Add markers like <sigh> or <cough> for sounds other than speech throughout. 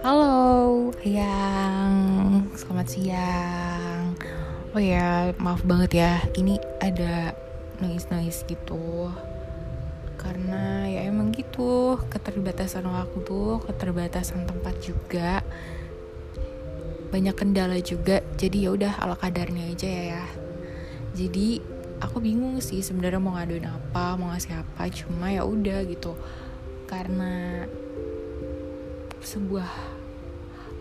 Halo, yang selamat siang. Oh ya, maaf banget ya, ini ada noise-noise gitu. Karena ya emang gitu, keterbatasan waktu keterbatasan tempat juga. Banyak kendala juga, jadi ya udah ala kadarnya aja ya ya. Jadi aku bingung sih sebenarnya mau ngaduin apa, mau ngasih apa, cuma ya udah gitu. Karena sebuah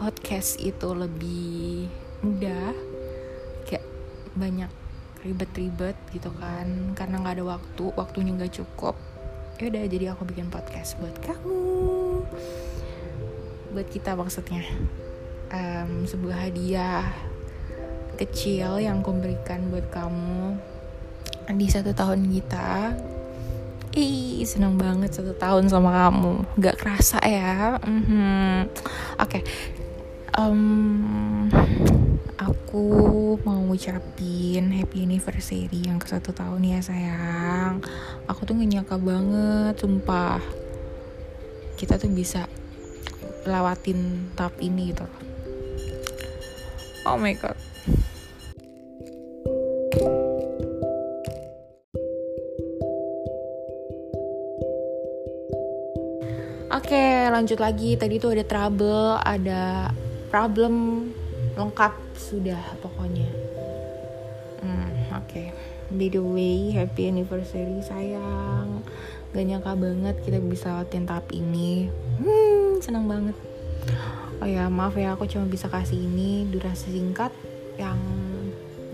podcast itu lebih mudah kayak banyak ribet-ribet gitu kan karena nggak ada waktu waktunya nggak cukup. Ya udah jadi aku bikin podcast buat kamu. Buat kita maksudnya. Um, sebuah hadiah kecil yang aku berikan buat kamu. Di satu tahun kita Ih, senang banget satu tahun sama kamu. Gak kerasa ya. Mm-hmm. Oke. Okay. Um, aku mau ngucapin happy anniversary yang ke satu tahun ya sayang. Aku tuh gak nyangka banget, sumpah. Kita tuh bisa lewatin tahap ini gitu. Oh my god. Oke, lanjut lagi. Tadi tuh ada trouble, ada problem lengkap sudah pokoknya. Hmm, oke. Okay. By the way, happy anniversary sayang. Gak nyangka banget kita bisa lewatin tahap ini. Hmm, senang banget. Oh ya, maaf ya aku cuma bisa kasih ini durasi singkat yang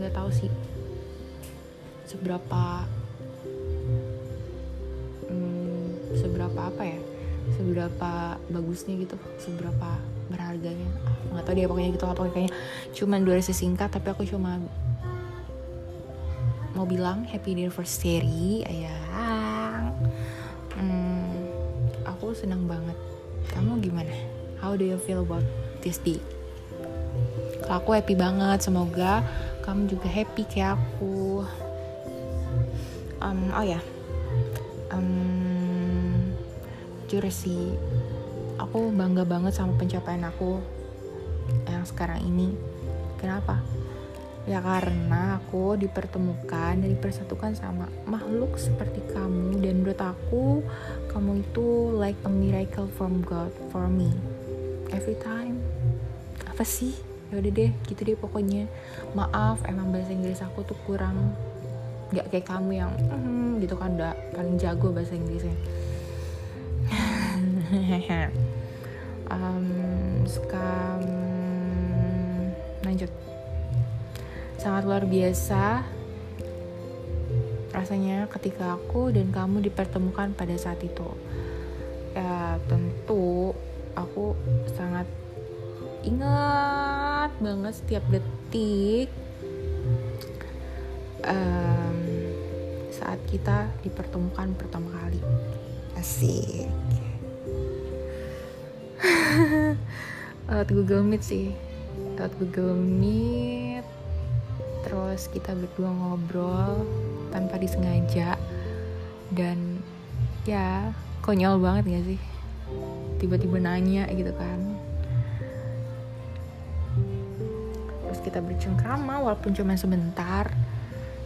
nggak tahu sih seberapa hmm, seberapa apa ya seberapa bagusnya gitu seberapa berharganya. Nggak tahu dia pokoknya gitu apa kayaknya. Cuman dua singkat tapi aku cuma mau bilang happy anniversary ayang. Hmm, aku senang banget. Kamu gimana? How do you feel about this day? Kalau aku happy banget semoga kamu juga happy kayak aku. Um, oh ya. Um, jujur sih aku bangga banget sama pencapaian aku yang sekarang ini. Kenapa? Ya karena aku dipertemukan dan dipersatukan sama makhluk seperti kamu dan menurut aku kamu itu like a miracle from God for me. Every time. Apa sih? Ya udah deh gitu deh pokoknya. Maaf emang bahasa Inggris aku tuh kurang nggak kayak kamu yang mm, gitu kan udah paling jago bahasa Inggrisnya um, sekarang lanjut. Sangat luar biasa rasanya ketika aku dan kamu dipertemukan pada saat itu. Ya tentu aku sangat ingat banget setiap detik um, saat kita dipertemukan pertama kali. Asik lewat Google Meet sih. Lewat Google Meet terus kita berdua ngobrol tanpa disengaja. Dan ya konyol banget gak sih? Tiba-tiba nanya gitu kan. Terus kita bercengkrama walaupun cuma sebentar.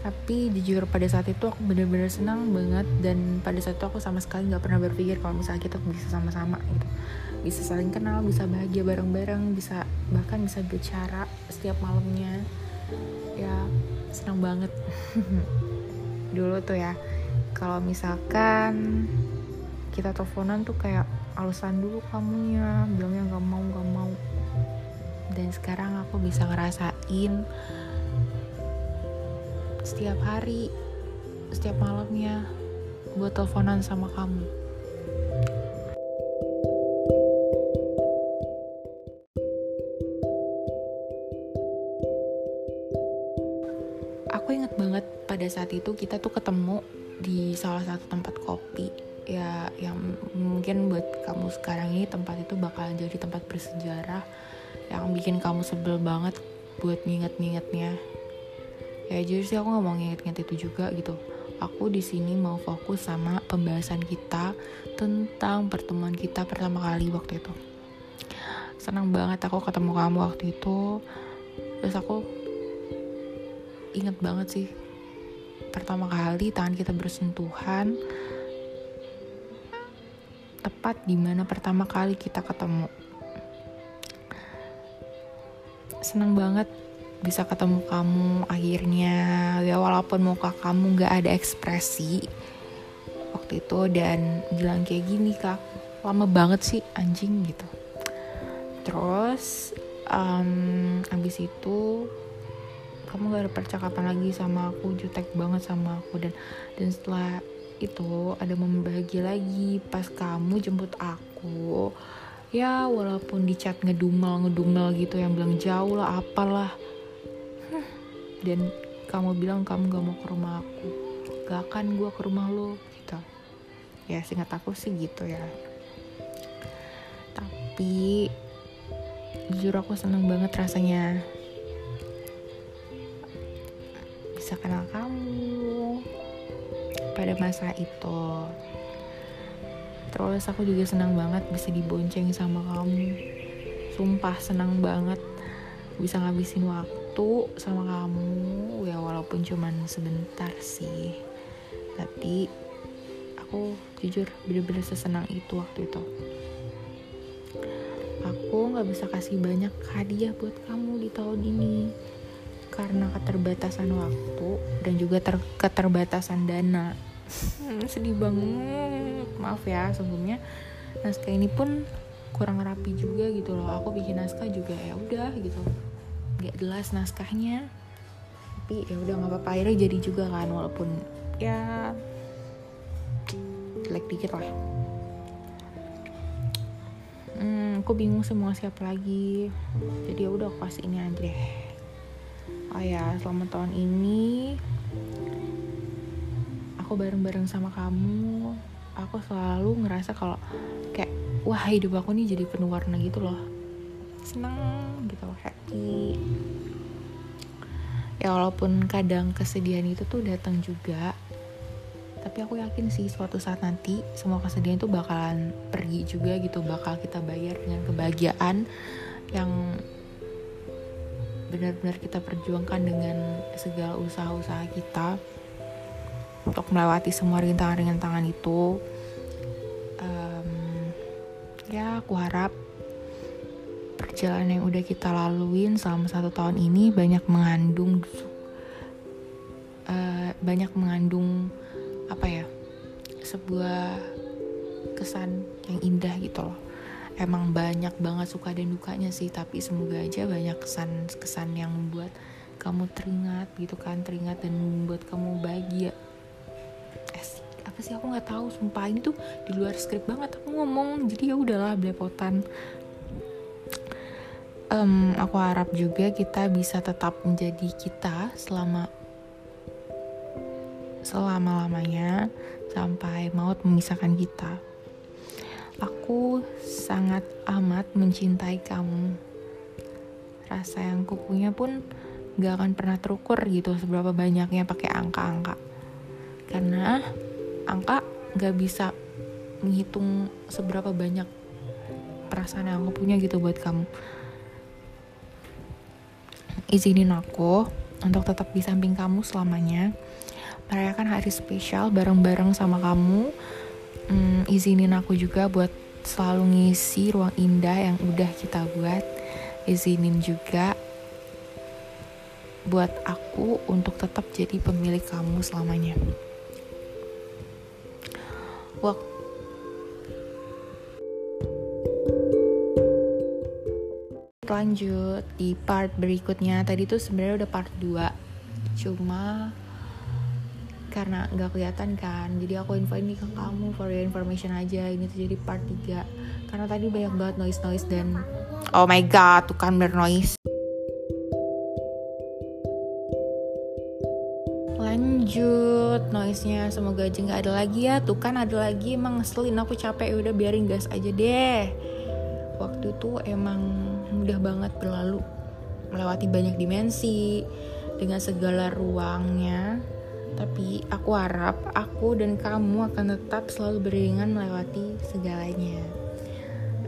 Tapi jujur pada saat itu aku bener-bener senang banget dan pada saat itu aku sama sekali nggak pernah berpikir kalau misalnya kita bisa sama-sama gitu bisa saling kenal bisa bahagia bareng-bareng bisa bahkan bisa bicara setiap malamnya. Ya senang banget. <laughs> Dulu tuh ya kalau misalkan kita teleponan tuh kayak alasan dulu kamunya bilangnya nggak mau nggak mau. Dan sekarang aku bisa ngerasain setiap hari setiap malamnya buat teleponan sama kamu aku inget banget. Pada saat itu kita tuh ketemu di salah satu tempat kopi. Ya yang mungkin buat kamu sekarang ini tempat itu bakal jadi tempat bersejarah yang bikin kamu sebel banget buat nginget-ngingetnya. Ya jujur sih aku nggak mau nginget-nginget itu juga gitu. Aku di sini mau fokus sama pembahasan kita tentang pertemuan kita pertama kali waktu itu. Senang banget aku ketemu kamu waktu itu. Terus aku inget banget sih pertama kali tangan kita bersentuhan tepat di mana pertama kali kita ketemu. Seneng banget bisa ketemu kamu akhirnya. Ya walaupun muka kamu gak ada ekspresi waktu itu dan bilang kayak gini kak lama banget sih anjing gitu. Terus um, abis itu kamu gak ada percakapan lagi sama aku jutek banget sama aku. Dan dan setelah itu ada momen bahagia lagi. Pas kamu jemput aku ya walaupun di chat ngedumel ngedumel gitu yang bilang jauh lah apalah. Dan kamu bilang kamu gak mau ke rumah aku. Gak akan gue ke rumah lo gitu. Ya singkat aku sih gitu ya. Tapi jujur aku seneng banget rasanya bisa kenal kamu pada masa itu. Terus aku juga senang banget bisa dibonceng sama kamu. Sumpah senang banget bisa ngabisin waktu sama kamu. Ya walaupun cuman sebentar sih. Tapi aku jujur bener-bener sesenang itu waktu itu. Aku nggak bisa kasih banyak hadiah buat kamu di tahun ini karena keterbatasan waktu dan juga ter keterbatasan dana. Hmm, sedih banget. Maaf ya sebelumnya. Naskah ini pun kurang rapi juga gitu loh. Aku bikin naskah juga ya udah gitu. Gak jelas naskahnya. Tapi ya udah nggak apa-apa. Akhirnya jadi juga kan walaupun ya jelek dikit lah. Hmm, aku bingung semua siapa lagi. Jadi ya udah aku kasih ini aja oh ya selama tahun ini. Aku bareng-bareng sama kamu. Aku selalu ngerasa kalau kayak wah hidup aku nih jadi penuh warna gitu loh. Seneng gitu happy. Ya walaupun kadang kesedihan itu tuh datang juga tapi aku yakin sih suatu saat nanti semua kesedihan itu bakalan pergi juga gitu bakal kita bayar dengan kebahagiaan yang benar-benar kita perjuangkan dengan segala usaha-usaha kita untuk melewati semua rintangan-rintangan itu. Um, ya aku harap perjalanan yang udah kita laluin selama satu tahun ini banyak mengandung uh, banyak mengandung apa ya sebuah kesan yang indah gitu loh emang banyak banget suka dan dukanya sih tapi semoga aja banyak kesan kesan yang membuat kamu teringat gitu kan teringat dan membuat kamu bahagia apa sih aku nggak tahu sumpah ini tuh di luar skrip banget aku ngomong jadi ya udahlah belepotan um, aku harap juga kita bisa tetap menjadi kita selama selama lamanya sampai maut memisahkan kita. Aku sangat amat mencintai kamu. Rasa yang kupunya pun gak akan pernah terukur gitu seberapa banyaknya pakai angka-angka. Karena angka gak bisa menghitung seberapa banyak perasaan yang aku punya gitu buat kamu izinin aku untuk tetap di samping kamu selamanya merayakan hari spesial bareng-bareng sama kamu hmm, izinin aku juga buat selalu ngisi ruang indah yang udah kita buat. Izinin juga buat aku untuk tetap jadi pemilik kamu selamanya. Waktu lanjut di part berikutnya. Tadi tuh sebenarnya udah part 2 cuma karena nggak kelihatan kan. Jadi aku info ini ke kamu for your information aja. Ini tuh jadi part 3 karena tadi banyak banget noise noise dan oh my god tuh kan bener noise. Lanjut noise-nya. Semoga aja nggak ada lagi ya. Tuh kan ada lagi emang ngeselin. Aku capek udah biarin gas aja deh. Waktu itu emang mudah banget berlalu. Melewati banyak dimensi. Dengan segala ruangnya tapi aku harap aku dan kamu akan tetap selalu beriringan melewati segalanya.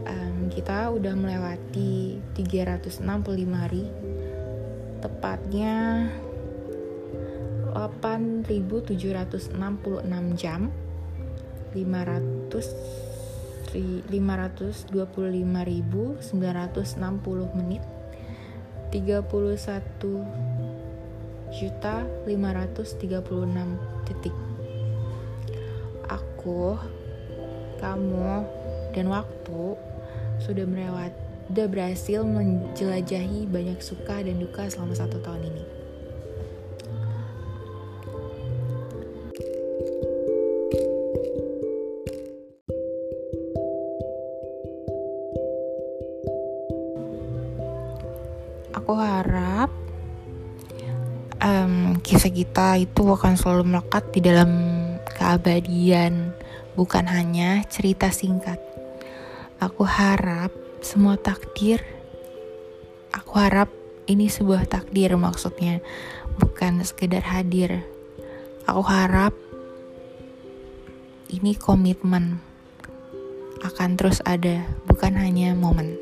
Um, kita udah melewati 365 hari. Tepatnya 8766 jam. 500 525.960 menit. 31 juta 536 detik. Aku kamu dan waktu sudah melewat sudah berhasil menjelajahi banyak suka dan duka selama satu tahun ini. Aku harap um, kisah kita itu akan selalu melekat di dalam keabadian, bukan hanya cerita singkat. Aku harap semua takdir, aku harap ini sebuah takdir maksudnya, bukan sekedar hadir. Aku harap ini komitmen akan terus ada, bukan hanya momen.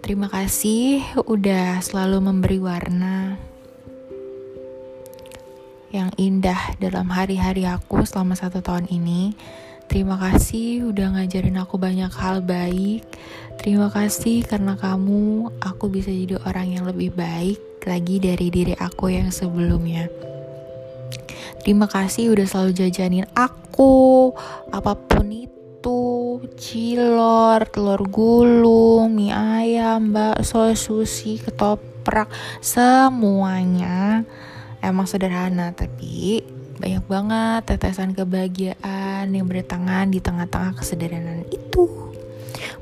Terima kasih udah selalu memberi warna yang indah dalam hari-hari aku selama satu tahun ini. Terima kasih udah ngajarin aku banyak hal baik. Terima kasih karena kamu, aku bisa jadi orang yang lebih baik lagi dari diri aku yang sebelumnya. Terima kasih udah selalu jajanin aku, apa pun itu cilor, telur gulung, mie ayam, bakso, sushi, ketoprak, semuanya emang sederhana tapi banyak banget tetesan kebahagiaan yang berdatangan di tengah-tengah kesederhanaan itu.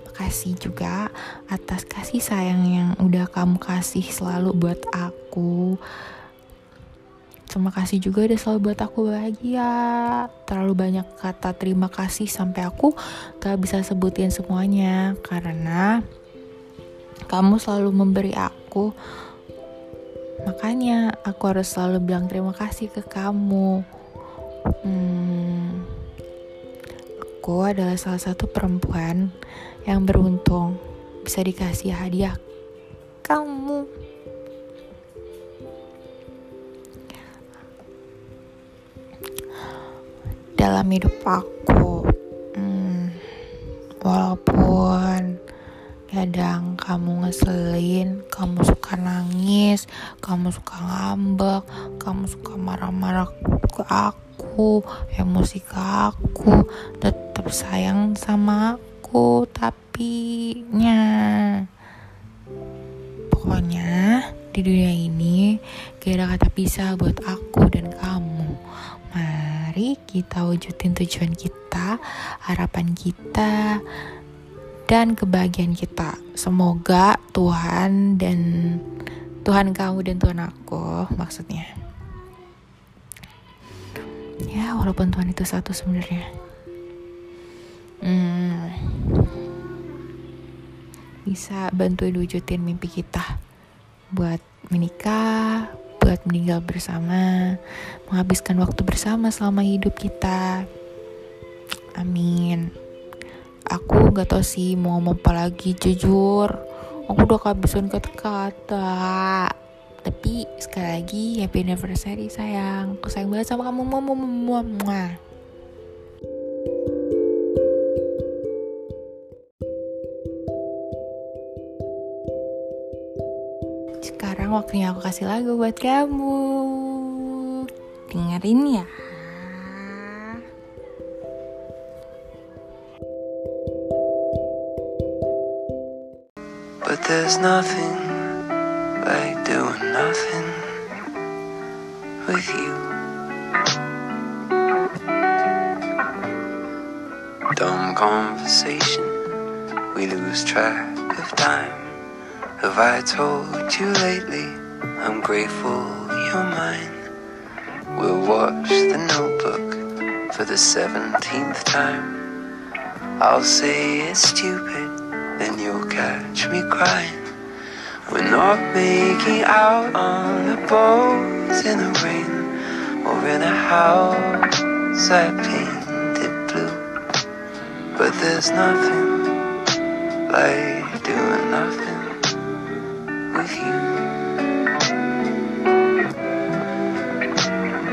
Makasih juga atas kasih sayang yang udah kamu kasih selalu buat aku Terima kasih juga udah selalu buat aku bahagia. Terlalu banyak kata terima kasih sampai aku gak bisa sebutin semuanya karena kamu selalu memberi aku. Makanya aku harus selalu bilang terima kasih ke kamu. Hmm, aku adalah salah satu perempuan yang beruntung bisa dikasih hadiah kamu. dalam hidup aku hmm, walaupun kadang kamu ngeselin kamu suka nangis kamu suka ngambek kamu suka marah-marah ke aku emosi ke aku tetap sayang sama aku tapi nya pokoknya di dunia ini gak ada kata pisah buat aku dan kamu. Mari kita wujudin tujuan kita, harapan kita, dan kebahagiaan kita. Semoga Tuhan dan Tuhan kamu dan Tuhan aku maksudnya. Ya, walaupun Tuhan itu satu sebenarnya. Hmm, bisa bantuin wujudin mimpi kita buat menikah, buat meninggal bersama, menghabiskan waktu bersama selama hidup kita. Amin. Aku gak tau sih mau ngomong apa lagi, jujur. Aku udah kehabisan kata-kata. Tapi sekali lagi happy anniversary sayang. Aku sayang banget sama kamu. Mua, mua, mua, Sekarang waktunya aku kasih lagu buat kamu. Dengerin ya. There's nothing like doing nothing with you. Dumb conversation, we lose track of time. Have I told you lately I'm grateful you're mine? We'll watch the notebook for the seventeenth time. I'll say it's stupid, then you'll catch me crying. We're not making out on the boat in the rain or in a house I painted blue. But there's nothing like doing nothing with you.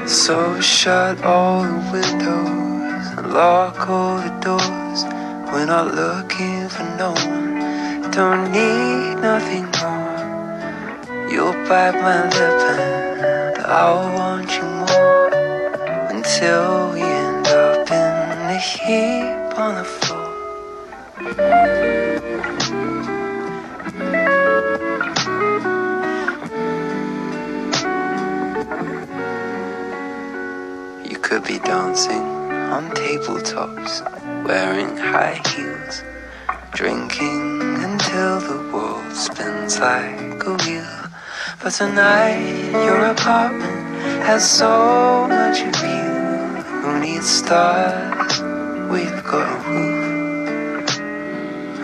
So shut all the windows and lock all the doors. We're not looking for no one. Don't need nothing more. You'll bite my lip and I'll want you more until we end up in a heap on the floor. You could be dancing on tabletops, wearing high heels, drinking until the world spins like a wheel. But tonight, your apartment has so much appeal. Who needs stars? We've got a roof,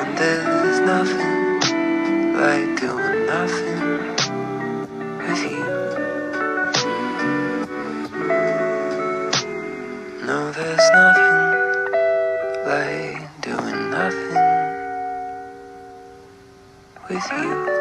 and there's nothing like doing nothing with you. With you.